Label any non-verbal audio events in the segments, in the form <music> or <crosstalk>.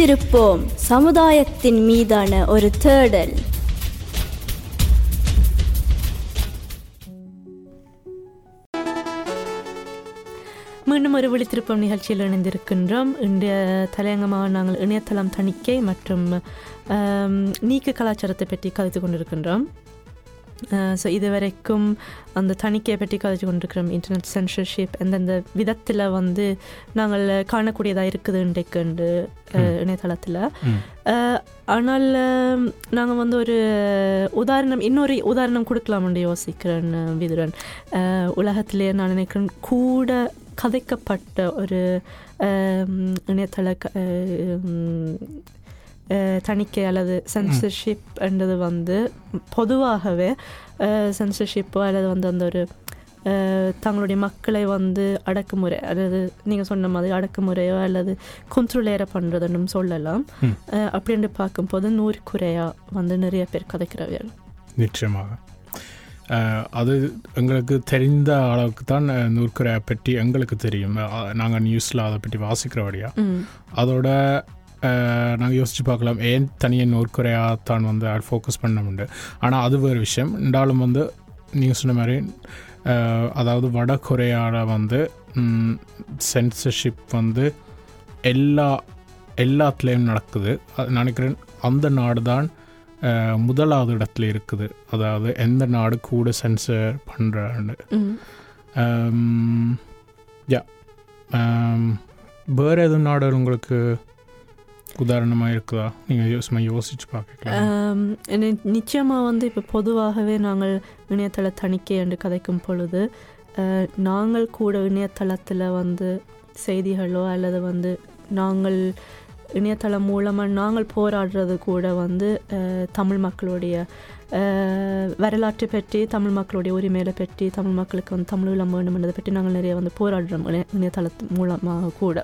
வைத்திருப்போம். சமுதாயத்தின் மீதான ஒரு தேடல். மீண்டும் ஒரு விழித்திருப்பம் நிகழ்ச்சியில் இணைந்திருக்கின்றோம். இன்றைய தலையங்கமாக நாங்கள் இணையதளம் தணிக்கை மற்றும் நீக்க கலாச்சாரத்தை பற்றி கலந்து கொண்டிருக்கின்றோம். ஸோ இதுவரைக்கும் அந்த தணிக்கையை பற்றி கதைச்சு கொண்டிருக்கிறோம் இன்டர்நெட் சென்சர்ஷிப் எந்தெந்த விதத்தில் வந்து நாங்கள் காணக்கூடியதாக இருக்குது இன்றைக்கு இணையதளத்தில். ஆனால் நாங்கள் வந்து ஒரு உதாரணம் இன்னொரு உதாரணம் கொடுக்கலாம்னு யோசிக்கிறேன் விதுரன். உலகத்திலே நான் நினைக்கிறேன் கூட கதைக்கப்பட்ட ஒரு அஹ், இணையதள அஹ், தணிக்கை அல்லது சென்சர்ஷிப் என்றது வந்து பொதுவாகவே சென்சர்ஷிப்போ அல்லது வந்து அந்த ஒரு அஹ், தங்களுடைய மக்களை வந்து அடக்குமுறை அல்லது நீங்கள் சொன்ன மாதிரி அடக்குமுறையோ அல்லது குன்றுலேற பண்ணுறதுன்னு சொல்லலாம். அஹ், அப்படின்னு பார்க்கும்போது நூறு குறையா வந்து நிறைய பேர் கதைக்கிறவர் நிச்சயமாக. அது எங்களுக்கு தெரிந்த அளவுக்கு தான் நூற்குறையை பற்றி எங்களுக்கு தெரியும். நாங்கள் நியூஸில் அதை பற்றி வாசிக்கிறபடியா. அதோட நாங்கள் யோசித்து பார்க்கலாம். ஏன் தனியாக நூற்குறையாக தான் வந்து ஃபோக்கஸ் பண்ண முடியாது ஆனால் அது வேறு விஷயம். இருந்தாலும் வந்து நீங்கள் சொன்ன மாதிரி அதாவது வட கொரியாவில் வந்து சென்சர்ஷிப் வந்து எல்லா எல்லாத்துலேயும் நடக்குது. அது நினைக்கிறேன் அந்த நாடு தான் முதலாவது இடத்துல இருக்குது. அதாவது எந்த நாடு கூட சென்சர் பண்ணுறான்னு யா. வேறு எதுவும் நாடு உங்களுக்கு உதாரணமாக இருக்குதா நீங்கள் யோசனை யோசிச்சு பார்க்கலாம் நிச்சயமாக வந்து இப்போ பொதுவாகவே நாங்கள் இணையதள தணிக்கை என்று கதைக்கும் பொழுது நாங்கள் கூட இணையதளத்தில் வந்து செய்திகளோ அல்லது வந்து நாங்கள் இணையதளம் மூலமாக நாங்கள் போராடுறது கூட வந்து தமிழ் மக்களுடைய வரலாற்றை பற்றி தமிழ் மக்களுடைய உரிமைகளை பற்றி தமிழ் மக்களுக்கு வந்து தமிழ் இளம் வேண்டும் என்பதை பற்றி நாங்கள் நிறைய வந்து போராடுறோம் இணைய இணையதளத்து மூலமாக கூட.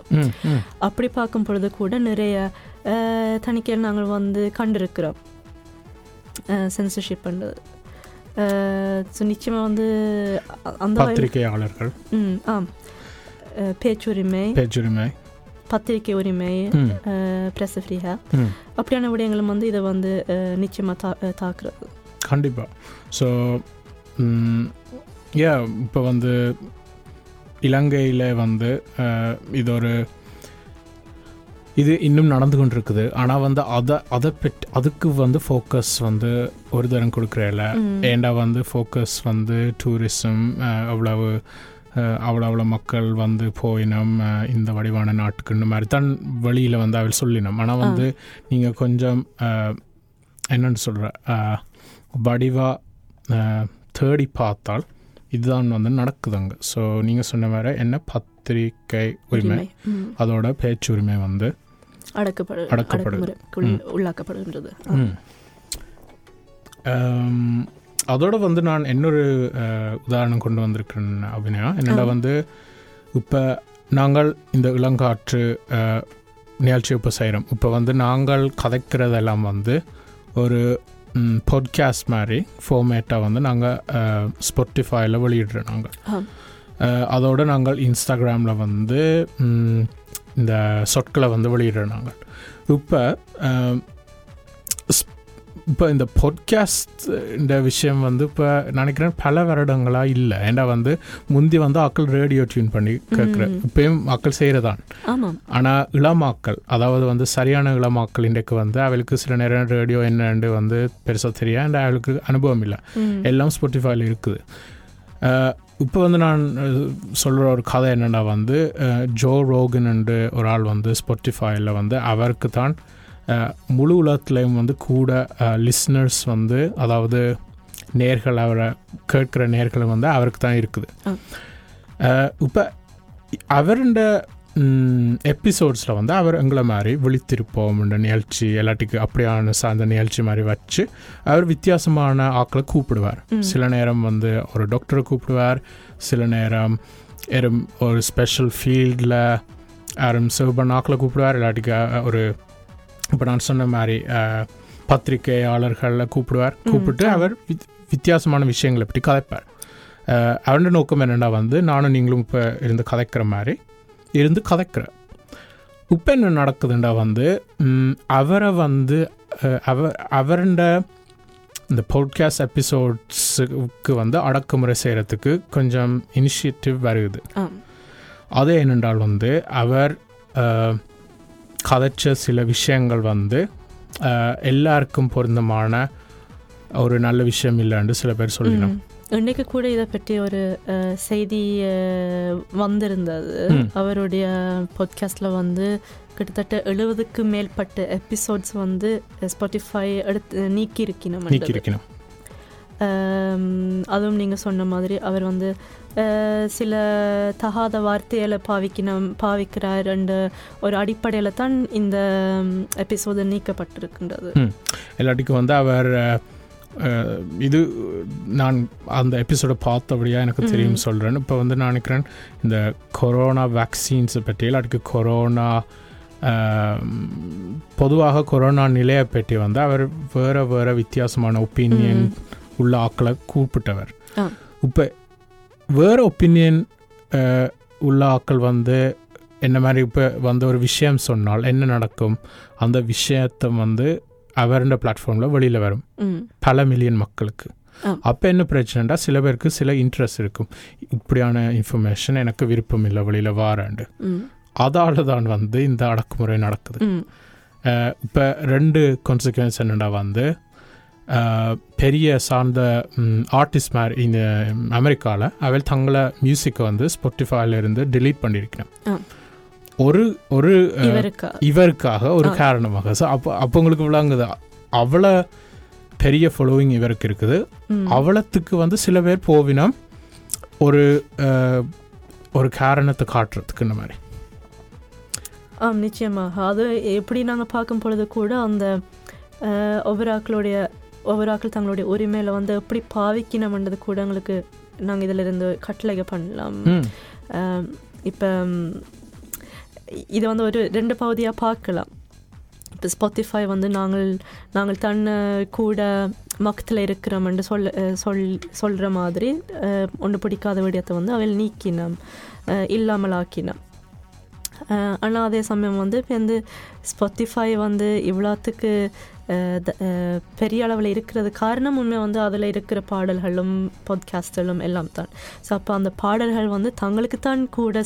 அப்படி பார்க்கும் பொழுது கூட நிறைய அஹ், தணிக்கைகள் நாங்கள் வந்து கண்டிருக்கிறோம். சென்சர்ஷிப் பண்ணுறது ஸோ நிச்சயமாக வந்து அந்த பத்திரிகையாளர்கள். ம் ஆம். பேச்சுரிமை. பேச்சுரிமை. பத்திரிகை உரிமை ம். அப்படியான விடயங்களும் வந்து இதை வந்து அஹ், நிச்சயமா தா தாக்குறது. கண்டிப்பாக ஸோ ஏ இப்போ வந்து இலங்கையில் வந்து இது ஒரு இது இன்னும் நடந்து கொண்டிருக்குது. ஆனால் வந்து அதை அதை பெட் அதுக்கு வந்து ஃபோக்கஸ் வந்து ஒரு தரம் கொடுக்குறேல. ஏண்டா வந்து ஃபோக்கஸ் வந்து டூரிசம் அவ்வளவு அவ்வளோ அவ்வளோ மக்கள் வந்து போயினோம் இந்த வடிவான நாட்டுக்குன்னு மாதிரி தான் வெளியில் வந்து அவள் சொல்லினோம். ஆனால் வந்து நீங்கள் கொஞ்சம் என்னன்னு சொல்கிற வடிவாக தேடி பார்த்தால் இதுதான் வந்து நடக்குதுங்க. ஸோ நீங்கள் சொன்ன மாதிரி என்ன? பத்திரிகை உரிமை. அதோட பேச்சுரிமை வந்து அடக்கப்படு அடக்கப்படுது. உள்ளாக்கப்படுகின்றது. அதோட வந்து நான் இன்னொரு உதாரணம் கொண்டு வந்திருக்கிறேன் அபிநயா. என்னடா. வந்து இப்போ நாங்கள் இந்த இளங்காற்று நிகழ்ச்சி இப்போ செய்கிறோம் இப்போ வந்து நாங்கள் கதைக்கிறதெல்லாம் வந்து ஒரு பாட்காஸ்ட் மாதிரி ஃபார்மேட்டாக வந்து நாங்கள் ஸ்பாட்டிஃபைல வெளியிடுறோம் நாங்கள் அதோட நாங்கள் இன்ஸ்டாகிராமில் வந்து இந்த சொற்களை வந்து வெளியிடுறோம் நாங்கள். இப்போ இப்போ இந்த பாட்காஸ்ட் இந்த விஷயம் வந்து இப்போ நினைக்கிறேன் பல வருடங்களாக இல்லை. ஏன்னா வந்து முந்தி வந்து ஆக்கள் ரேடியோ டியூன் பண்ணி கேட்குற ம். இப்பயும் மக்கள் செய்கிறதான் ஆனால் இளமாக்கள் அதாவது வந்து சரியான இளமாக்கள் இன்றைக்கு வந்து அவளுக்கு சில நேரம் ரேடியோ என்னன்னு வந்து பெருசாக தெரியும் அண்ட் அவளுக்கு அனுபவம் இல்லை. எல்லாம் ஸ்பாட்டிஃபைல இருக்குது. இப்போ வந்து நான் சொல்கிற ஒரு கதை என்னென்னா வந்து ஜோ ரோகன்ண்டு ஒரு ஆள் வந்து ஸ்பாட்டிஃபைல வந்து அவருக்கு தான் முழு உலகத்துலேயும் வந்து கூட லிஸ்னர்ஸ் வந்து அதாவது நேர்கள் அவரை கேட்குற நேர்களும் வந்து அவருக்கு தான் இருக்குது. இப்போ அவருண்ட எபிசோட்ஸில் வந்து அவர் எங்களை மாதிரி விழித்திருப்போம் என்ற நிகழ்ச்சி எல்லாத்துக்கு அப்படியான சார்ந்த நிகழ்ச்சி மாதிரி வச்சு அவர் வித்தியாசமான ஆக்களை கூப்பிடுவார். சில நேரம் வந்து ஒரு டாக்டரை கூப்பிடுவார் சில நேரம் எரும் ஒரு ஸ்பெஷல் ஃபீல்டில் யாரும் சர்வ் பண்ண ஆக்களை கூப்பிடுவார் இல்லாட்டிக்கு ஒரு இப்போ நான் சொன்ன மாதிரி பத்திரிகையாளர்களை கூப்பிடுவார். கூப்பிட்டு அவர் வித்- வித்தியாசமான விஷயங்களை பற்றி கதைப்பார். அவரோட நோக்கம் என்னென்னா வந்து நானும் நீங்களும் இப்போ இருந்து கதைக்கிற மாதிரி இருந்து கதைக்கிறேன் இப்போ என்ன நடக்குதுண்டா வந்து அவரை வந்து அவர் அவருண்ட இந்த பாட்காஸ்ட் எபிசோட்ஸுக்கு வந்து அடக்குமுறை செய்கிறதுக்கு கொஞ்சம் இனிஷியேட்டிவ் வருது. ஆம். அது என்னென்றால் வந்து அவர் கதைச்ச சில விஷயங்கள் வந்து எல்லாருக்கும் பொருந்தமான ஒரு நல்ல விஷயம் இல்லைன்னு சில பேர் சொல்லினோம் ம். இன்னைக்கு கூட இதை பற்றி ஒரு செய்தி வந்திருந்தது. அவருடைய பாட்காஸ்டில் வந்து கிட்டத்தட்ட எழுபதுக்கு மேற்பட்ட எபிசோட்ஸ் வந்து ஸ்பாட்டிஃபை எடுத்து நீக்கி இருக்கணும் நீக்கி இருக்கணும் அதுவும் நீங்கள் சொன்ன மாதிரி அவர் வந்து சில தகாத வார்த்தைகளை பாவிக்கணும் பாவிக்கிறார் அண்ட் ஒரு அடிப்படையில் தான் இந்த எபிசோடு நீக்கப்பட்டிருக்கின்றது. எல்லாத்துக்கும் வந்து அவர் இது நான் அந்த எபிசோடை பார்த்தபடியாக எனக்கு தெரியும் சொல்கிறேன் இப்போ வந்து நான் நினைக்கிறேன் இந்த கொரோனா வேக்சின்ஸை பற்றி இல்லாட்டிக்கு கொரோனா பொதுவாக கொரோனா நிலையை பற்றி வந்து அவர் வேறு வேறு வித்தியாசமான ஒப்பீனியன் உள்ள ஆக்களை கூப்பிட்டவர். இப்போ வேறு ஒப்பீனியன் உள்ள ஆக்கள் வந்து என்ன மாதிரி இப்போ வந்து ஒரு விஷயம் சொன்னால் என்ன நடக்கும் அந்த விஷயத்தை வந்து அவருடைய பிளாட்ஃபார்மில் வெளியில் வரும் பல மில்லியன் மக்களுக்கு. அப்போ என்ன பிரச்சனைடா சில பேருக்கு சில இன்ட்ரெஸ்ட் இருக்கும் இப்படியான இன்ஃபர்மேஷன் எனக்கு விருப்பம் இல்லை வெளியில் வாராண்டு அதால தான் வந்து இந்த அடக்குமுறை நடக்குது இப்போ ரெண்டு கான்சிக்வன்ஸ் என்னடா வந்து பெரிய சார்ந்த ஆர்டிஸ்ட் மாதிரி இந்த அமெரிக்காவில் அவள் தங்களை மியூசிக்கை வந்து ஸ்பாட்டிஃபைல இருந்து delete பண்ணியிருக்கணும் ஆ. ஒரு ஒரு இவருக்காக ஒரு ஆ. காரணமாக. ஸோ அப்போ அப்போ உங்களுக்கு விளங்குது? அவ்வளோ பெரிய ஃபாலோவிங் இவருக்கு இருக்குது. ம். அவலத்துக்கு வந்து சில பேர் போவினம். ஒரு ஒரு காரணத்தை காட்டுறதுக்கு இந்த மாதிரி. ஆம் நிச்சயமாக. அது எப்படி நாங்கள் பார்க்கும் பொழுது கூட அந்த ஒவ்வொரு ஆக்களுடைய ஒவ்வொரு ஆக்கள் தங்களுடைய உரிமையில் வந்து எப்படி பாவிக்கணும்ன்றது கூட எங்களுக்கு நாங்கள் இதில் இருந்து கட்டளைக பண்ணலாம் இப்போ இதை வந்து ஒரு ரெண்டு பகுதியாக பார்க்கலாம். இப்போ ஸ்பாட்டிஃபை வந்து நாங்கள் நாங்கள் தன்னை கூட மக்கத்தில் இருக்கிறோம்னு அஹ் சொல் சொல்கிற மாதிரி ஒன்று பிடிக்காத விடயத்தை வந்து அவள் நீக்கினோம். இல்லாமல் ஆக்கினோம். ஆனால் அதே சமயம் வந்து இப்போ வந்து ஸ்பாட்டிஃபை வந்து இவ்வளோத்துக்கு பெரிய அளவில் இருக்கிறது காரணம் உண்மை வந்து அதில் இருக்கிற பாடல்களும் பாட்காஸ்ட்களும் எல்லாம் தான். ஸோ அப்போ அந்த பாடல்கள் வந்து தங்களுக்கு தான் கூட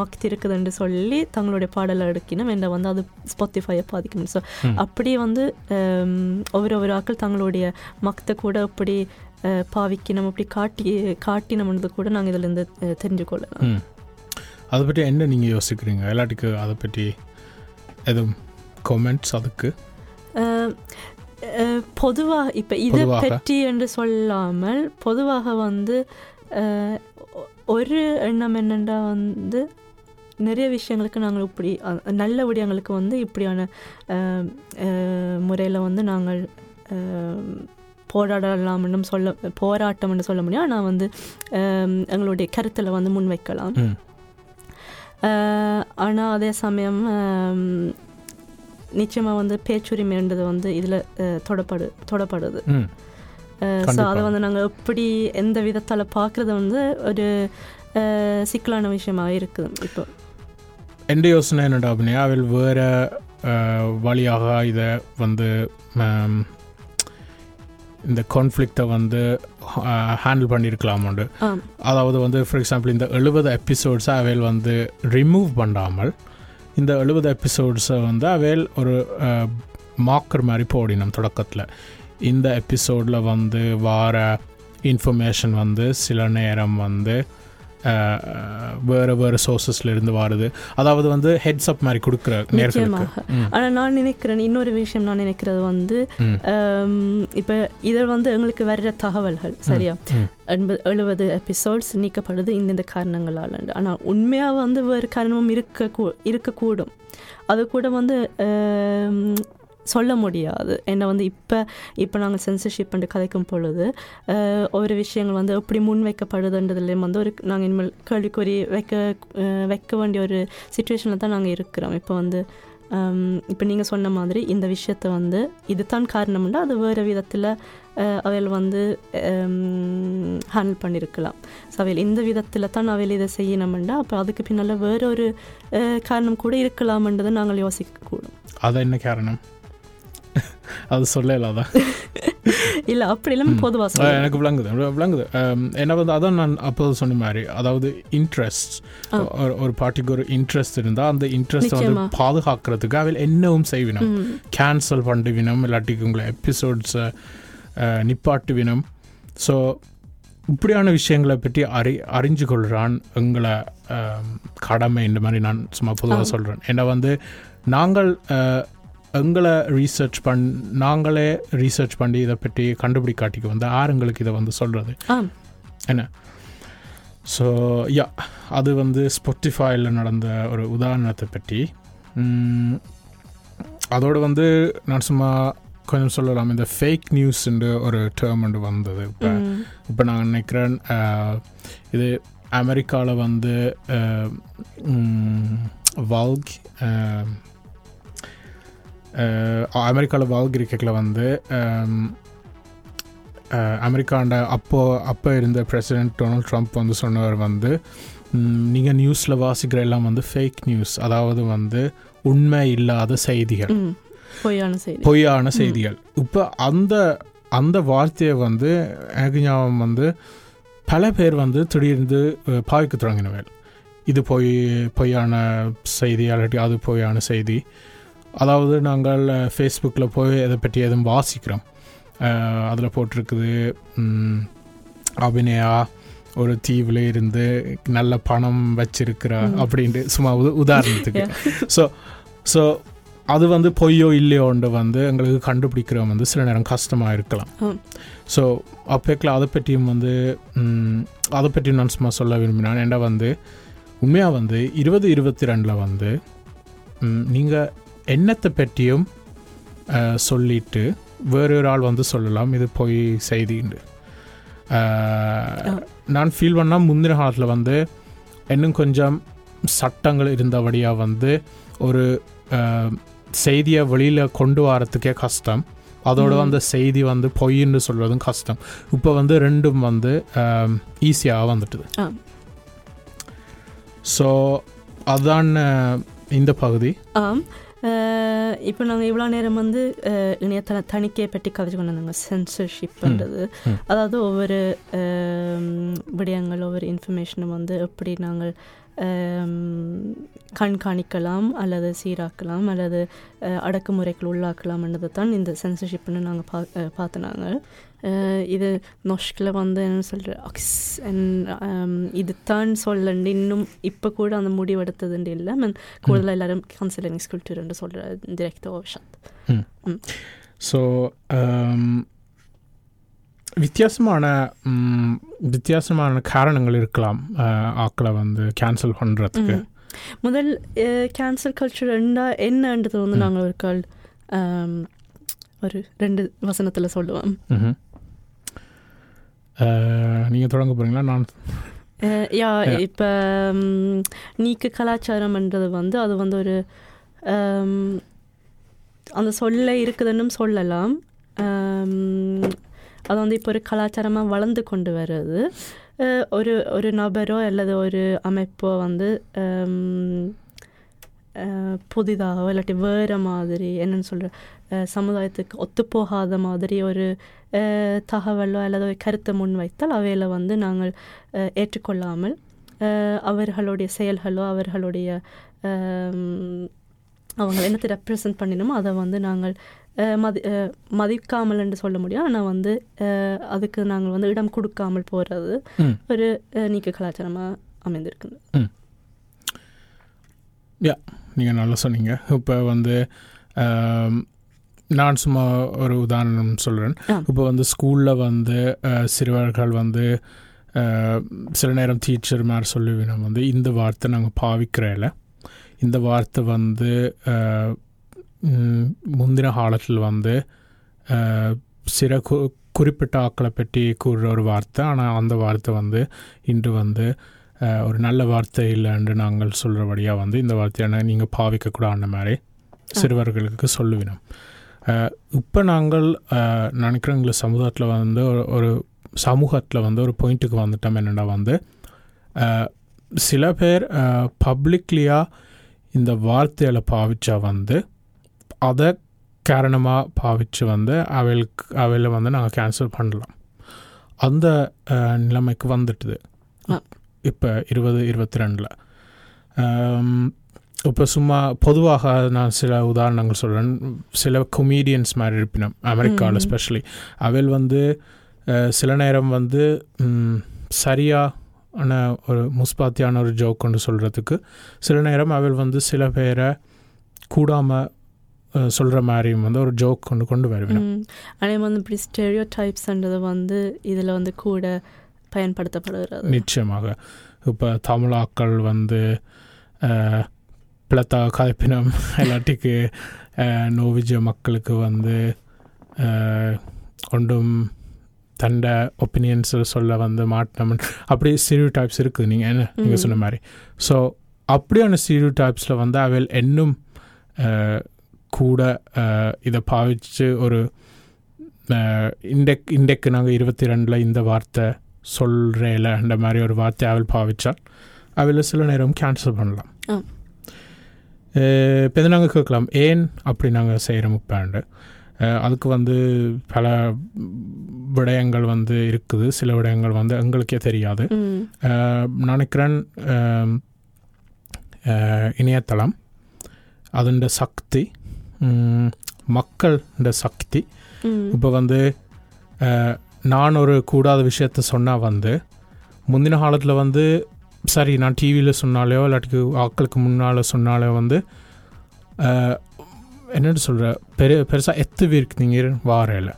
மக்தி இருக்குதுன்னு சொல்லி தங்களுடைய பாடலை எடுக்கணும் என்ற வந்து அது ஸ்பாட்டிஃபையை பாதிக்கணும் ஸோ. அப்படி வந்து ஒவ்வொரு ஒவ்வொரு ஆக்கள் தங்களுடைய மக்தை கூட எப்படி அஹ், பாவிக்கணும் அப்படி காட்டி காட்டினோம்ன்றது கூட நாங்கள் இதிலேருந்து தெரிஞ்சு கொள்ளலாம். அதை பற்றி என்ன நீங்கள் யோசிக்கிறீங்க? எல்லாத்துக்கு அதை பற்றி எதுவும் கமெண்ட்ஸ் அதுக்கு? பொதுவாக இப்போ இதை. பற்றி என்று சொல்லாமல் பொதுவாக வந்து ஒரு எண்ணம் என்னென்னா வந்து நிறைய விஷயங்களுக்கு நாங்கள் இப்படி நல்ல விடயங்களுக்கு வந்து இப்படியான முறையில் வந்து நாங்கள் போராடலாம்னு சொல்ல போராட்டம்னு சொல்ல முடியும். ஆனால் வந்து எங்களுடைய கருத்தில் வந்து முன்வைக்கலாம். ஆனால் அதே சமயம் நிச்சயமாக வந்து பேச்சுரிமைன்றது வந்து இதில் தொடப்படு தொடப்படுது. ஸோ. அதை வந்து நாங்கள் எப்படி எந்த விதத்தால் பார்க்குறது வந்து ஒரு சிக்கலான விஷயமா இருக்குது இப்போ. எந்த யோசனை என்னடா அப்படின்னா அவள் வேறு வழியாக இதை வந்து இந்த கான்ஃப்ளிக்டை வந்து ஹேண்டில் பண்ணியிருக்கலாமாண்டு அதாவது வந்து ஃபார் எக்ஸாம்பிள் இந்த எழுபது எபிசோட்ஸை அவைல் வந்து ரிமூவ் பண்ணாமல் இந்த எழுபது எபிசோட்ஸை வந்து அவைல் ஒரு மாக்கர் மாதிரி போடினோம் தொடக்கத்தில். இந்த எபிசோடில் வந்து வார இன்ஃபர்மேஷன் வந்து சில நேரம் வந்து வேறு வேறு சோர்சஸ்ல இருந்து வருது. அதாவது வந்து ஹெட்ஸ் அப் மாதிரி கொடுக்குற நேர்களுக்கு. ஆனால் நான் நினைக்கிறேன் இன்னொரு விஷயம் நான் நினைக்கிறது வந்து. இப்போ இதில் வந்து எங்களுக்கு வர்ற தகவல்கள் சரியா. எண்பது எழுபது எபிசோட்ஸ் நீக்கப்படுது இந்தந்த காரணங்களால். ஆனால் உண்மையாக வந்து வேறு காரணமும் இருக்க கூ- இருக்கக்கூடும். அது கூட வந்து சொல்ல முடியாது. ஏன்னா வந்து இப்போ இப்போ நாங்கள் சென்சர்ஷிப் பண்ணி கதைக்கும் பொழுது ஒரு விஷயங்கள் வந்து எப்படி முன் வைக்கப்படுதுன்றதுலேயும் வந்து ஒரு நாங்கள் இனிமேல் கேள்விக்குறி வைக்க வைக்க வேண்டிய ஒரு சுச்சுவேஷனில் தான் நாங்கள் இருக்கிறோம். இப்போ வந்து இப்போ நீங்கள் சொன்ன மாதிரி இந்த விஷயத்தை வந்து இதுதான் காரணம்னா அது வேறு விதத்தில் அவையில் வந்து ஹேண்டில் பண்ணியிருக்கலாம் ஸோ அவையில் இந்த விதத்தில் தான் அவையில் இதை செய்யணும்னா அப்போ அதுக்கு பின்னால் வேற ஒரு காரணம் கூட இருக்கலாம்ன்றதை நாங்கள் யோசிக்கக்கூடும் அது என்ன காரணம்? அது சொல்லலாதா இல்லை அப்படி இல்லாமல் பொதுவாக எனக்கு விளங்குது விளங்குது. என்ன வந்து அதான் நான் அப்போது சொன்ன மாதிரி அதாவது இன்ட்ரெஸ்ட். ஒரு பார்ட்டிக்கு ஒரு இன்ட்ரெஸ்ட் இருந்தால் அந்த இன்ட்ரெஸ்ட் வந்து. பாதுகாக்கிறதுக்கு அவள் என்னவும் செய்வினம். கேன்சல் பண்ணுவினம் இல்லாட்டிக்கு உங்களை எபிசோட்ஸை நிப்பாட்டுவினம். ஸோ இப்படியான விஷயங்களை பற்றி அறி அறிஞ்சு கொள்கிறான் எங்களை கடமை இந்த மாதிரி நான் சும்மா பொதுவாக. சொல்கிறேன் ஏன்னா வந்து நாங்கள் அஹ், எங்களை ரீசர்ச் பண் நாங்களே ரீசர்ச் பண்ணி இதை பற்றி கண்டுபிடிக்காட்டிக்கு வந்து யார் எங்களுக்கு இதை வந்து சொல்கிறது என்ன? ஸோ யா அது வந்து ஸ்பாட்டிஃபைல நடந்த ஒரு உதாரணத்தை பற்றி. அதோடு வந்து நான் சும்மா கொஞ்சம் சொல்லலாம். இந்த ஃபேக் நியூஸ்ன்ற ஒரு டேர்ம் ஒன்று வந்தது. இப்போ இப்போ நான் நினைக்கிறேன் இது அமெரிக்காவில் வந்து வால்க் அமெரிக்காவில் வால்க் இருக்கையில் வந்து அமெரிக்காண்ட அப்போ அப்போ இருந்த பிரசிடென்ட் டொனால்ட் ட்ரம்ப் வந்து சொன்னவர் வந்து நீங்கள் நியூஸில் வாசிக்கிற எல்லாம் வந்து ஃபேக் நியூஸ் அதாவது வந்து உண்மை இல்லாத செய்திகள். பொய்யான செய்தி. பொய்யான செய்திகள். இப்போ அந்த அந்த வார்த்தையை வந்து எனக்கு ஞாபகம் வந்து பல பேர் வந்து திடீர்னு அஹ், பாவிக்க தொடங்கினவர்கள். இது பொய் பொய்யான செய்தி இல்லாட்டி அது பொய்யான செய்தி. அதாவது நாங்கள் ஃபேஸ்புக்கில் போய் இதை பற்றி எதுவும் வாசிக்கிறோம் அதில் போட்டிருக்குது அபிநயா ஒரு தீவில் இருந்து நல்ல பணம் வச்சிருக்கிறா. அப்படின்ட்டு சும்மா உத- உதாரணத்துக்கு. <laughs> ஸோ ஸோ அது வந்து பொய்யோ இல்லையோண்டு வந்து எங்களுக்கு கண்டுபிடிக்கிறவங்க வந்து சில நேரம் கஷ்டமாக இருக்கலாம். ஸோ அப்போக்கில் அதை பற்றியும் வந்து அதை பற்றி நான் சும்மா சொல்ல விரும்பினேன் ஏன்னா வந்து உண்மையாக வந்து இருபது இருபத்தி ரெண்டில் வந்து நீங்கள் எண்ணத்தை பற்றியும் சொல்லிட்டு வேறொரு ஆள் வந்து சொல்லலாம். இது பொய் செய்தின்னு. நான் ஃபீல் பண்ணால் முந்தின காலத்தில் வந்து இன்னும் கொஞ்சம் சட்டங்கள் இருந்தபடியாக வந்து ஒரு செய்தியை வெளியில் கொண்டு வரத்துக்கே கஷ்டம். அதோட ம். அந்த செய்தி வந்து பொய்ன்னு சொல்கிறதும் கஷ்டம். இப்போ வந்து ரெண்டும் வந்து ஈஸியாக வந்துட்டுது. ஸோ அதான் இந்த பகுதி. இப்போ நாங்கள் இவ்வளோ நேரம் வந்து இணையதள தணிக்கையை பற்றி கதைச்சு கொண்டு வந்தாங்க சென்சர்ஷிப்ன்றது. அதாவது ஒவ்வொரு விடயங்கள் ஒவ்வொரு இன்ஃபர்மேஷனும் வந்து எப்படி நாங்கள் கண்காணிக்கலாம் அல்லது சீராக்கலாம் அல்லது அஹ், அடக்குமுறைகள் உள்ளாக்கலாம்ன்றது தான் இந்த சென்சர்ஷிப்னு நாங்கள் பா அஹ், பார்த்து நாங்கள் அஹ், இது நொஷ்கில் வந்து என்ன சொல்கிற அக்ஸ் இது தான் சொல்லண்டு இன்னும் இப்போ கூட அந்த முடிவெடுத்ததுண்டு இல்லை men കൂടുതൽ എല്ലാവരും കൺസലേണിംഗ് என்று சொல்கிற direkt oversatt. ஸோ வித்தியாசமான ம், வித்தியாசமான காரணங்கள் இருக்கலாம் அஹ், ஆக்களை வந்து கேன்சல் பண்ணுறதுக்கு ம். முதல் கேன்சல் கல்ச்சர் என்ன என்னன்றது வந்து ம். நாங்கள் ஒரு கால் ஆம், ஒரு ரெண்டு வசனத்தில் சொல்லுவோம் நீங்கள் தொடங்க போகிறீங்களா நான் யா. இப்போ நீக்கு கலாச்சாரம்ன்றது வந்து அது வந்து ஒரு அந்த சொல்ல இருக்குதுன்னு சொல்லலாம். அது வந்து இப்போ ஒரு கலாச்சாரமாக வளர்ந்து கொண்டு வருது அஹ், ஒரு ஒரு நபரோ அல்லது ஒரு அமைப்போ வந்து புதிதாகவோ இல்லாட்டி வேறு மாதிரி என்னன்னு சொல்கிற சமுதாயத்துக்கு ஒத்துப்போகாத மாதிரி ஒரு தகவலோ அல்லது ஒரு கருத்தை முன்வைத்தால் அவையில் வந்து நாங்கள் ஏற்றுக்கொள்ளாமல் அவர்களுடைய செயல்களோ அவர்களுடைய அவங்க என்னத்தை ரெப்ரசன்ட் பண்ணினோமோ அதை வந்து நாங்கள் மதி மதிக்காமல் என்று சொல்ல முடியும். ஆனால் வந்து அதுக்கு நாங்கள் வந்து இடம் கொடுக்காமல் போகிறது. ஒரு நீக்க கலாச்சாரமாக அமைந்திருக்கின்றது யா. நீங்கள் நல்லா சொன்னீங்க. இப்போ வந்து நான் சும்மா ஒரு உதாரணம் சொல்கிறேன். இப்போ வந்து ஸ்கூலில் வந்து சிறுவர்கள் வந்து சில நேரம் டீச்சர் மாதிரி சொல்லுவினோம் வந்து இந்த வார்த்தை நாங்கள் பாவிக்கிறேல. இந்த வார்த்தை வந்து முந்தின காலத்தில் வந்து சில குறிப்பிட்ட ஆக்களை பற்றி கூறுற ஒரு வார்த்தை. ஆனால் அந்த வார்த்தை வந்து இன்று வந்து ஒரு நல்ல வார்த்தை இல்லைன்னு நாங்கள் சொல்கிறபடியாக வந்து இந்த வார்த்தையான நீங்கள் பாவிக்கக்கூடாது மாதிரி சிறுவர்களுக்கு சொல்லுவினோம். இப்போ நாங்கள் நினைக்கிறோம் எங்களை சமுதாயத்தில் வந்து ஒரு- ஒரு சமூகத்தில் வந்து ஒரு பாயிண்ட்டுக்கு வந்துட்டோம் என்னென்னா வந்து சில பேர் பப்ளிக்லியாக இந்த வார்த்தைகளை பாவிச்சா வந்து அதை காரணமாக பாவிச்சு வந்து அவைகளுக்கு அவையில் வந்து நாங்கள் கேன்சல் பண்ணலாம். அந்த நிலைமைக்கு வந்துட்டுது. இப்போ இருபது இருபத்தி ரெண்டில் இப்போ சும்மா பொதுவாக நான் சில உதாரணங்கள் சொல்கிறேன் சில கொமீடியன்ஸ் மாதிரி இருப்பினோம் அமெரிக்காவில். ஸ்பெஷலி அவைல் வந்து சில நேரம் வந்து சரியான ஒரு முஸ்பாத்தியான ஒரு ஜோக் கொண்டு சொல்கிறதுக்கு சில நேரம் அவள் வந்து சில பேரை கூடாமல் சொல்கிற மாதிரியும் வந்து ஒரு ஜோக் கொண்டு கொண்டு வருவேன். அதே வந்து இப்படி ஸ்டெரியோ டைப்ஸ்ன்றது வந்து இதில் வந்து கூட பயன்படுத்தப்படுகிறது. நிச்சயமாக. இப்போ தமிழாக்கள் வந்து பிளத்தா கலப்பினம் இல்லாட்டிக்கு <laughs> நோவிஜ மக்களுக்கு வந்து ஒன்றும் தண்ட ஒப்பீனியன்ஸ் சொல்ல வந்து மாட்டோம். அப்படி ஸ்டீரியோ டைப்ஸ் இருக்குது. நீங்கள் என்ன நீங்கள். சொன்ன மாதிரி. ஸோ அப்படியான ஸ்டீரியோ டைப்ஸில் வந்து அவள் இன்னும் கூட இதை பாவிச்சு ஒரு இண்டெக் இண்டெக்கு நாங்கள் இருபத்தி ரெண்டில் இந்த வார்த்தை சொல்கிறேல அந்த மாதிரி ஒரு வார்த்தை அவள் பாவிச்சால் அவளை சில நேரம் கேன்சல் பண்ணலாம். இப்போ இதை நாங்கள் கேட்கலாம். ஏன் அப்படி நாங்கள் செய்கிறோம் உப்பாண்டு அதுக்கு வந்து பல விடயங்கள் வந்து இருக்குது. சில விடயங்கள் வந்து எங்களுக்கே தெரியாது. நினைக்கிறேன் இணையதளம் அதுண்ட சக்தி மக்கள்ட சக்தி. இப்போ வந்து நான் ஒரு கூடாத விஷயத்த சொன்னால் வந்து முந்தின காலத்தில் வந்து சரி நான் டிவியில் சொன்னாலேயோ இல்லாட்டிக்கு ஆட்களுக்கு முன்னால் சொன்னாலே வந்து என்னன்னு சொல்கிற பெரு பெருசாக எத்து வீருக்கு நீங்கள் வாரையில்.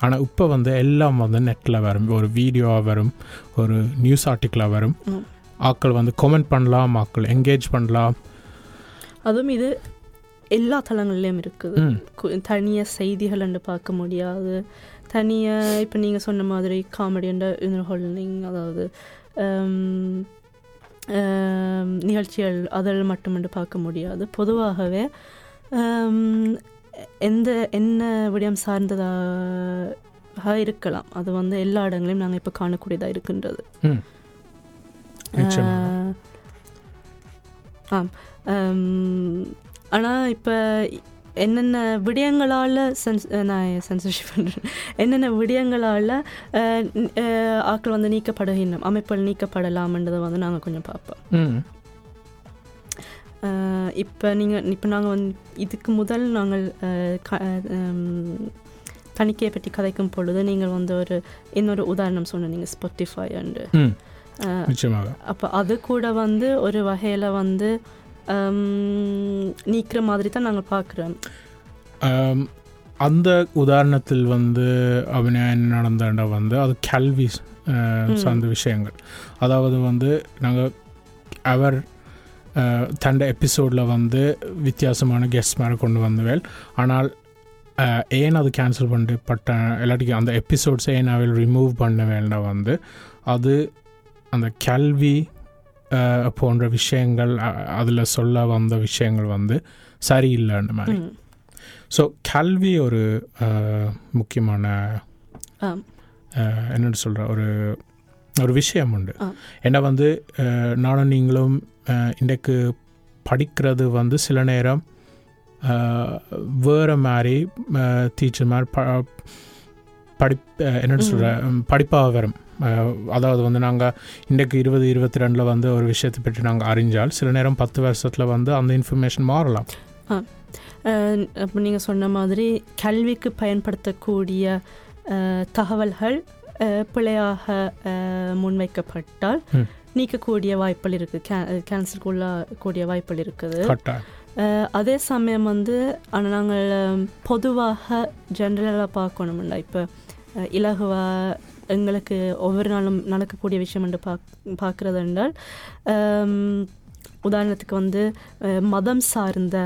ஆனால் இப்போ வந்து எல்லாம் வந்து நெட்டில் வரும். ஒரு வீடியோவாக வரும். ஒரு நியூஸ் ஆர்டிக்கலாக வரும். ம். ஆட்கள் வந்து கமெண்ட் பண்ணலாம் ஆட்கள் என்கேஜ் பண்ணலாம். அதுவும் இது எல்லா தளங்கள்லேயும் இருக்குது தனியாக செய்திகள் என்று பார்க்க முடியாது. தனியாக இப்போ நீங்கள் சொன்ன மாதிரி காமெடி என்ற ஹோல்டிங் அதாவது நிகழ்ச்சிகள் அதில் மட்டுமென்று பார்க்க முடியாது. பொதுவாகவே எந்த என்ன விடயம் சார்ந்ததாக இருக்கலாம். அது வந்து எல்லா இடங்களையும் நாங்கள் இப்போ காணக்கூடியதாக இருக்கின்றது. ஆம் ஆனால் இப்போ என்னென்ன விடயங்களால் சென்ஸ் நான் சென்சர்ஷிப் பண்ணுறேன் என்னென்ன விடயங்களால் ஆட்கள் வந்து நீக்கப்படுகின்றோம் அமைப்புகள் நீக்கப்படலாம்ன்றதை வந்து நாங்கள் கொஞ்சம் பார்ப்போம். இப்போ நீங்கள் இப்போ நாங்கள் வந்து இதுக்கு முதல் நாங்கள் தணிக்கையை பற்றி கதைக்கும் பொழுது நீங்கள் வந்து ஒரு இன்னொரு உதாரணம் சொன்னீங்க ஸ்பாட்டிஃபை அண்டு அப்போ அது கூட வந்து ஒரு வகையில் வந்து நீக்கிற மாதிரி தான் நாங்கள் பார்க்குறோம். ஆம், அந்த உதாரணத்தில் வந்து அபிநயம் நடந்தாண்டா வந்து அது கல்வி ம். சார்ந்த விஷயங்கள். அதாவது வந்து நாங்கள் அவர் அஹ், தண்ட எபிசோடில் வந்து வித்தியாசமான கெஸ்ட் மாதிரி கொண்டு வந்தவேல் ஆனால் அஹ், ஏன் அது கேன்சல் பண்ணப்பட்ட இல்லாட்டிக்கு அந்த எபிசோட்ஸ் ஏன் அவள் ரிமூவ் பண்ண வேண்டாம் வந்து அது அந்த கல்வி போன்ற விஷயங்கள் அதில் சொல்ல வந்த விஷயங்கள் வந்து சரியில்லைன்ற மாதிரி. ஸோ கல்வி ஒரு முக்கியமான என்னன்னு சொல்கிற ஒரு ஒரு விஷயம் உண்டு. ஏன்னா வந்து நானும் நீங்களும் இன்றைக்கு படிக்கிறது வந்து சில நேரம் வேறு மாதிரி டீச்சர் மாதிரி ப படி என்னென்னு சொல்கிற படிப்பாக வரும் அதாவது வந்து நாங்கள் இன்றைக்கு இருபது இருபத்தி ரெண்டில் வந்து ஒரு விஷயத்தை பற்றி நாங்கள் அறிஞ்சால் சில நேரம் பத்து வருஷத்தில் வந்து அந்த இன்ஃபர்மேஷன் மாறலாம். அப்போ நீங்கள் சொன்ன மாதிரி கல்விக்கு பயன்படுத்தக்கூடிய தகவல்கள் பிழையாக முன்வைக்கப்பட்டால். நீக்கக்கூடிய வாய்ப்புகள் இருக்குது கே கேன்சருக்குள்ள கூடிய வாய்ப்புகள் இருக்குது. அதே சமயம் வந்து ஆனால் நாங்கள் பொதுவாக ஜென்ரலாக பார்க்கணும்ல. இப்போ இலகுவா எங்களுக்கு ஒவ்வொரு நாளும் நடக்கக்கூடிய விஷயம் என்று பாக் பார்க்குறது என்றால் உதாரணத்துக்கு வந்து மதம் சார்ந்த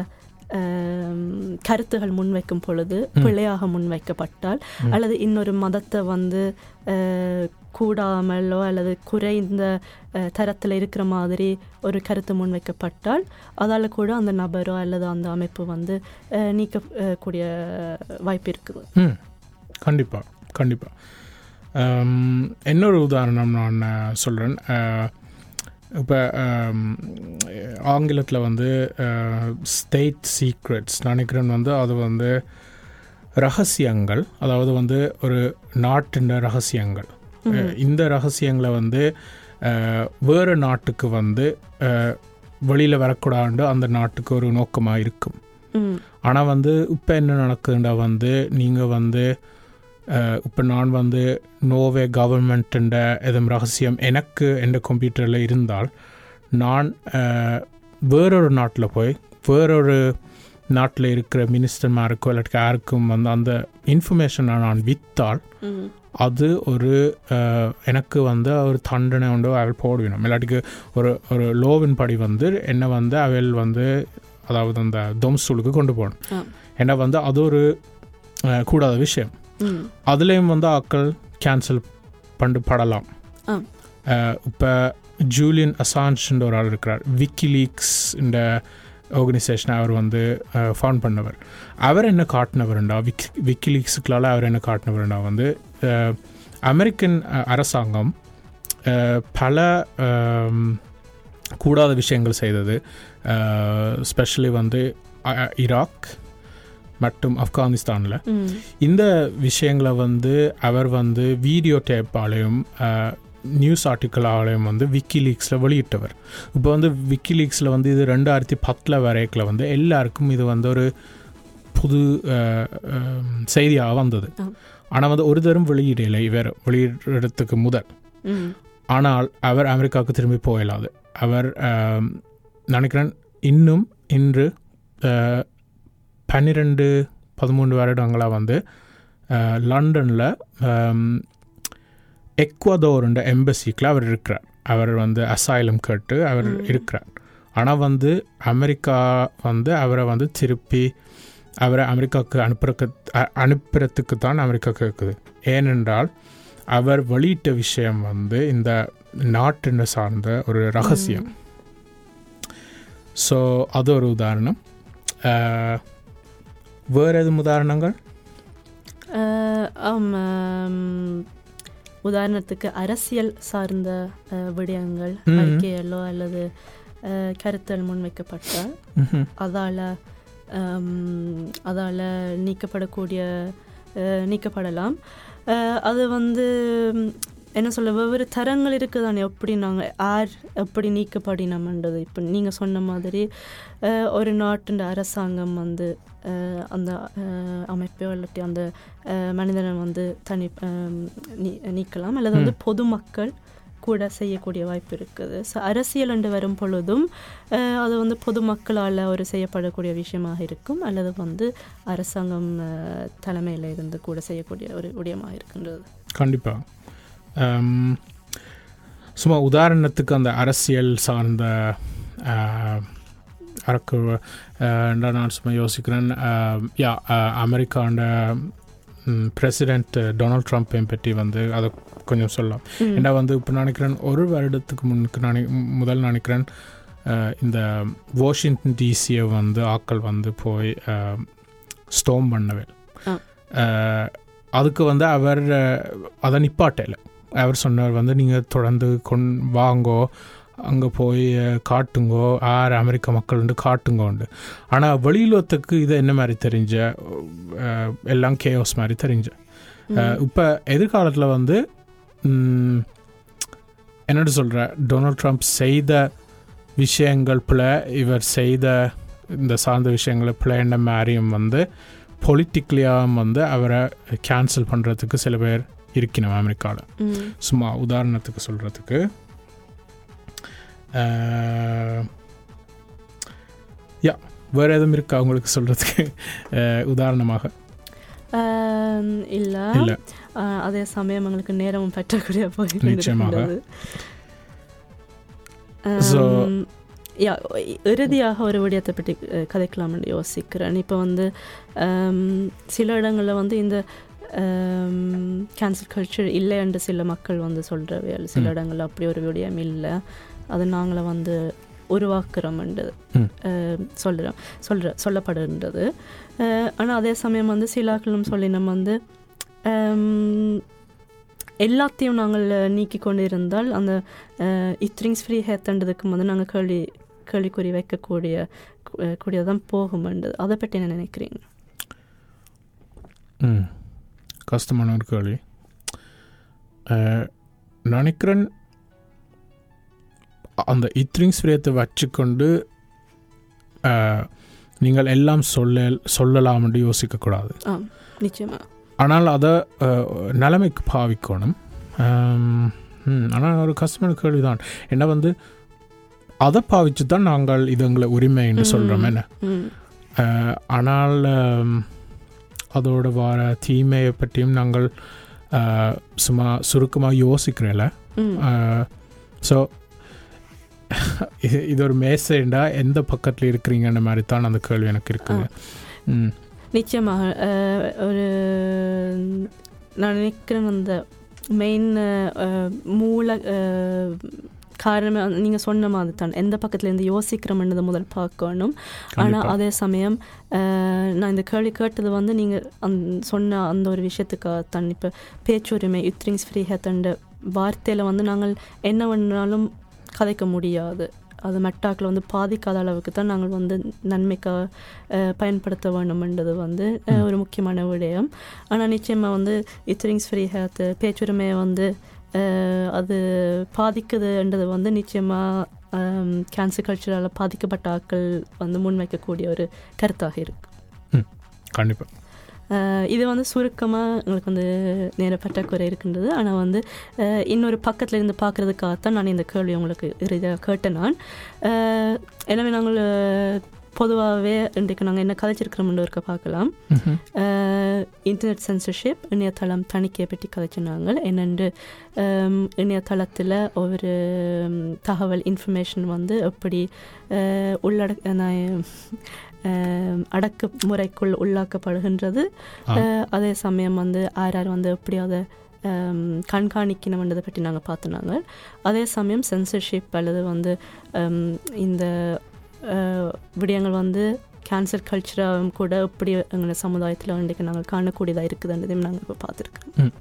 கருத்துகள் முன்வைக்கும் பொழுது பிழையாக முன்வைக்கப்பட்டால் அல்லது இன்னொரு மதத்தை வந்து கூடாமலோ அல்லது குறைந்த தரத்தில் இருக்கிற மாதிரி ஒரு கருத்து முன்வைக்கப்பட்டால் அதால் கூட அந்த நபரோ அல்லது அந்த அமைப்பு வந்து நீக்கக்கூடிய வாய்ப்பு இருக்குது. கண்டிப்பாக கண்டிப்பாக இன்னொரு உதாரணம் நான் சொல்கிறேன் இப்போ ஆங்கிலத்தில் வந்து ஸ்டேட் சீக்ரெட்ஸ் நினைக்கிறேன் வந்து அது வந்து ரகசியங்கள். அதாவது வந்து ஒரு நாட்டின் ரகசியங்கள். இந்த ரகசியங்களை வந்து வேறு நாட்டுக்கு வந்து வெளியில் வரக்கூடாது அந்த நாட்டுக்கு ஒரு நோக்கமாக இருக்கும். ஆனால் வந்து இப்போ என்ன நடக்குதுண்டா வந்து நீங்கள் வந்து இப்போ நான் வந்து நோவே கவர்மெண்ட்டுன்ற எதுவும் ரகசியம் எனக்கு என் கம்ப்யூட்டரில் இருந்தால் நான் வேறொரு நாட்டில் போய் வேறொரு நாட்டில் இருக்கிற மினிஸ்டர்மாருக்கோ இல்லாட்டி யாருக்கும் வந்து அந்த இன்ஃபர்மேஷனை நான் விற்றால் அது ஒரு எனக்கு வந்து ஒரு தண்டனை உண்டு அவள் போடுவினோம் இல்லாட்டிக்கு ஒரு ஒரு லோவின் படி வந்து என்னை வந்து அவள் வந்து அதாவது அந்த தொம்சூலுக்கு கொண்டு போகணும். ஆ. ஏன்னா வந்து அது ஒரு கூடாத விஷயம். அதுலேயும் வந்து ஆக்கள் கேன்சல் பண்ணி படலாம். இப்போ ஜூலியன் அசான்ஸ்ன்ற ஒரு ஆள் இருக்கிறார். விக்கிலீக்ஸ் இந்த ஆர்கனைசேஷனை அவர் வந்து ஃபவுண்ட் பண்ணவர். அவர் என்ன காட்டினவருண்டா? விக் விக்கிலீக்ஸுக்களால் அவர் என்ன காட்டினவருண்டா? வந்து அமெரிக்கன் அரசாங்கம் பல கூடாத விஷயங்கள் செய்தது. ஸ்பெஷலி வந்து ஈராக் மற்றும் ஆப்கானிஸ்தானில். இந்த விஷயங்களை வந்து அவர் வந்து வீடியோ டேப்பாலையும் நியூஸ் ஆர்டிக்கலாலையும் வந்து விக்கிலீக்ஸில் வெளியிட்டவர். இப்போ வந்து விக்கிலீக்ஸில் வந்து இது ரெண்டாயிரத்தி பத்தில் வரைக்கில் வந்து எல்லாருக்கும் இது வந்து ஒரு புது செய்தியாக வந்தது. ஆனால் வந்து ஒரு தரம் வெளியிடலை இவர் வெளியிடுறதுக்கு முதல். ஆனால் அவர் அமெரிக்காவுக்கு திரும்பி போயிடாது அவர் நினைக்கிறேன் இன்னும் இன்று பன்னிரெண்டு பதிமூன்று வருடங்களாக வந்து லண்டனில் எக்வதோருன்ற எம்பசிக்கில் அவர் இருக்கிறார். அவர் வந்து அசாயிலம் கேட்டு அவர் இருக்கிறார். ஆனால் வந்து அமெரிக்கா வந்து அவரை வந்து திருப்பி அவரை அமெரிக்காவுக்கு அனுப்புறக்கு அனுப்புறதுக்கு தான் அமெரிக்கா கேட்குது. ஏனென்றால் அவர் வெளியிட்ட விஷயம் வந்து இந்த நாட்டினை சார்ந்த ஒரு ரகசியம். ஸோ அது ஒரு உதாரணம். வேறு எதுவும் உதாரணங்கள் உதாரணத்துக்கு அரசியல் சார்ந்த விடயங்கள். அறிக்கைகளோ அல்லது கருத்தல் முன்வைக்கப்பட்டால். அதால் அதால் நீக்கப்படக்கூடிய நீக்கப்படலாம் அது வந்து என்ன சொல்ல வெவ்வேறு தரங்கள் இருக்குதானே எப்படி நாங்கள் யார் எப்படி நீக்கப்படினோம்ன்றது. இப்போ நீங்கள் சொன்ன மாதிரி ஒரு நாட்டின் அரசாங்கம் வந்து அந்த அமைப்போ இல்லாட்டி அந்த மனிதனை வந்து தனி நீக்கலாம். அல்லது வந்து பொதுமக்கள் கூட செய்யக்கூடிய வாய்ப்பு இருக்குது. ஸோ அரசியல் என்று வரும் பொழுதும் அது வந்து பொதுமக்களால் ஒரு செய்யப்படக்கூடிய விஷயமாக இருக்கும். அல்லது வந்து அரசாங்கம் தலைமையில் இருந்து கூட செய்யக்கூடிய ஒரு விடயமாக இருக்கின்றது. கண்டிப்பாக சும்மா உதாரணத்துக்கு அந்த அரசியல் சார்ந்த அரக்கு நான் சும்மா யோசிக்கிறேன். யா அமெரிக்காண்ட பிரசிடென்ட் டொனால்ட் ட்ரம்ப்பை பற்றி வந்து அதை கொஞ்சம் சொல்லலாம். ஏன்னா வந்து இப்போ நினைக்கிறேன் ஒரு வருடத்துக்கு முன்னுக்கு நினை முதல் நினைக்கிறேன் இந்த வாஷிங்டன் டிசியை வந்து ஆக்கள் வந்து போய் ஸ்டோம் பண்ணவே அதுக்கு வந்து அவர் அதை நிப்பாட்டல. அவர் சொன்னார் வந்து நீங்கள் தொடர்ந்து கொண் வாங்கோ அங்கே போய் காட்டுங்கோ யார் அமெரிக்க மக்கள் வந்து காட்டுங்கோண்டு. ஆனால் வெளியுலகத்துக்கு இது என்ன மாதிரி தெரிஞ்ச எல்லாம் கேஓஸ் மாதிரி தெரிஞ்ச. இப்போ எதிர்காலத்தில் வந்து ம், என்னட்டு சொல்கிற டொனால்ட் ட்ரம்ப் செய்த விஷயங்கள் பிழை இவர் செய்த இந்த சார்ந்த விஷயங்களை பிழைன்ற மாதிரியும் வந்து பொலிட்டிக்கலியாக வந்து அவரை கேன்சல் பண்ணுறதுக்கு சில பேர் இருக்கணும் அமெரிக்காவில் சும்மா உதாரணத்துக்கு சொல்கிறதுக்கு யா வேறு எதுவும் இருக்கா உங்களுக்கு சொல்கிறதுக்கு உதாரணமாக. இல்லை. இல்ல. அதே சமயம் எங்களுக்கு நேரமும் பற்றக்கூடிய போய் நிச்சயமாக. ஸோ யா இறுதியாக ஒரு விடயத்தை பற்றி கதைக்கலாம்னு யோசிக்கிறேன். இப்போ வந்து சில இடங்களில் வந்து இந்த கேன்சல் கல்ச்சர் இல்லை என்று சில மக்கள் வந்து சொல்கிறவே சில. இடங்களில் அப்படி ஒரு விடயம் இல்லை. அது நாங்கள வந்து உருவாக்குறோம்ன்றது. சொல்கிறோம் சொல்கிற சொல்லப்படுன்றது ஆனால் அதே சமயம் வந்து சிலாக்களும் சொல்லினோம் வந்து எல்லாத்தையும் நாங்கள் நீக்கி கொண்டு இருந்தால் அந்த இத்ரிங்ஸ் ஃப்ரீ ஹேத்தன்றதுக்கு வந்து நாங்கள் கேள்வி கேள்விக்குறி வைக்கக்கூடிய கூடியதான் போகும்ன்றது அதை பற்றி என்ன நினைக்கிறீங்க? ம். கஷ்டமான ஒரு கேள்வி. நினைக்கிறேன் அந்த இத்ரிங்ஸ் விரயத்தை வச்சுக்கொண்டு நீங்கள் எல்லாம் சொல்ல சொல்லலாம் என்று யோசிக்கக்கூடாது ஆனால் அதை நிலைமைக்கு பாவிக்கணும். ஆனால் ஒரு கஷ்டமான கேள்விதான். என்ன வந்து அதை பாவிச்சு தான் நாங்கள் இது எங்களை உரிமை என்று சொல்கிறோம் என்ன? ஆனால் அதோட வர தீமையை பற்றியும் நாங்கள் சும்மா சுருக்கமாக யோசிக்கிறேன்ல ஸோ இது இது ஒரு மேசைண்டா எந்த பக்கத்தில் இருக்கிறீங்கன்ற மாதிரி தான் அந்த கேள்வி எனக்கு இருக்குது ம். நிச்சயமாக ஒரு நான் நினைக்கிறேன் அந்த மெயின் மூல காரணமே நீங்கள் சொன்ன மாதிரி தான் எந்த பக்கத்துலேருந்து யோசிக்கிறோம்ன்றதை முதல் பார்க்கணும். ஆனால். அதே சமயம் நான் இந்த கேள்வி கேட்டது வந்து நீங்கள் அந் சொன்ன அந்த ஒரு விஷயத்துக்காக தான் இப்போ பேச்சுரிமை யுத்ரிங்ஸ் ஃப்ரீ ஹேத்தண்ட வார்த்தையில் வந்து நாங்கள் என்ன வேணாலும் கதைக்க முடியாது. அது மெட்டாக்கில் வந்து பாதிக்காத அளவுக்கு தான் நாங்கள் வந்து நன்மைக்காக பயன்படுத்த வேண்டும்ன்றது வந்து ஒரு முக்கியமான விடயம். ஆனால் நிச்சயமாக வந்து இத்ரிங்ஸ் ஃப்ரீ ஹேத்து பேச்சுரிமையை வந்து அது பாதிக்குதுன்றது வந்து நிச்சயமாக கேன்சர் கல்ச்சரால் பாதிக்கப்பட்ட ஆட்கள் வந்து முன்வைக்கக்கூடிய ஒரு கருத்தாக இருக்கு. கண்டிப்பாக இது வந்து சுருக்கமாக எங்களுக்கு வந்து நேர பற்றாக்குறை இருக்கின்றது. ஆனால் வந்து இன்னொரு பக்கத்தில் இருந்து பார்க்குறதுக்காகத்தான் நான் இந்த கேள்வி உங்களுக்கு இறுதியாக கேட்டேன் நான். எனவே நாங்கள் பொதுவாகவே இன்றைக்கு நாங்கள் என்ன கதைச்சிருக்கிறோம்னு இருக்க பார்க்கலாம். இன்டர்நெட் சென்சர்ஷிப் இணையதளம் தணிக்கையை பற்றி கதைச்சினாங்க என்னென்று இணையதளத்தில் ஒரு தகவல் இன்ஃபர்மேஷன் வந்து எப்படி நான், அஹ், அடக்குமுறைக்குள் உள்ளாக்கப்படுகின்றது. அதே சமயம் வந்து யார் யார் வந்து எப்படி அதை அம், கண்காணிக்கணும்ன்றதை பற்றி நாங்கள் பார்த்துனாங்க அதே சமயம் சென்சர்ஷிப் அல்லது வந்து இந்த விடயங்கள் வந்து கேன்சர் கல்ச்சராகவும் கூட எப்படி எங்கள் சமுதாயத்தில் இன்றைக்கு நாங்கள் காணக்கூடியதாக இருக்குதுன்றதையும் நாங்கள் இப்போ பார்த்துருக்கோம்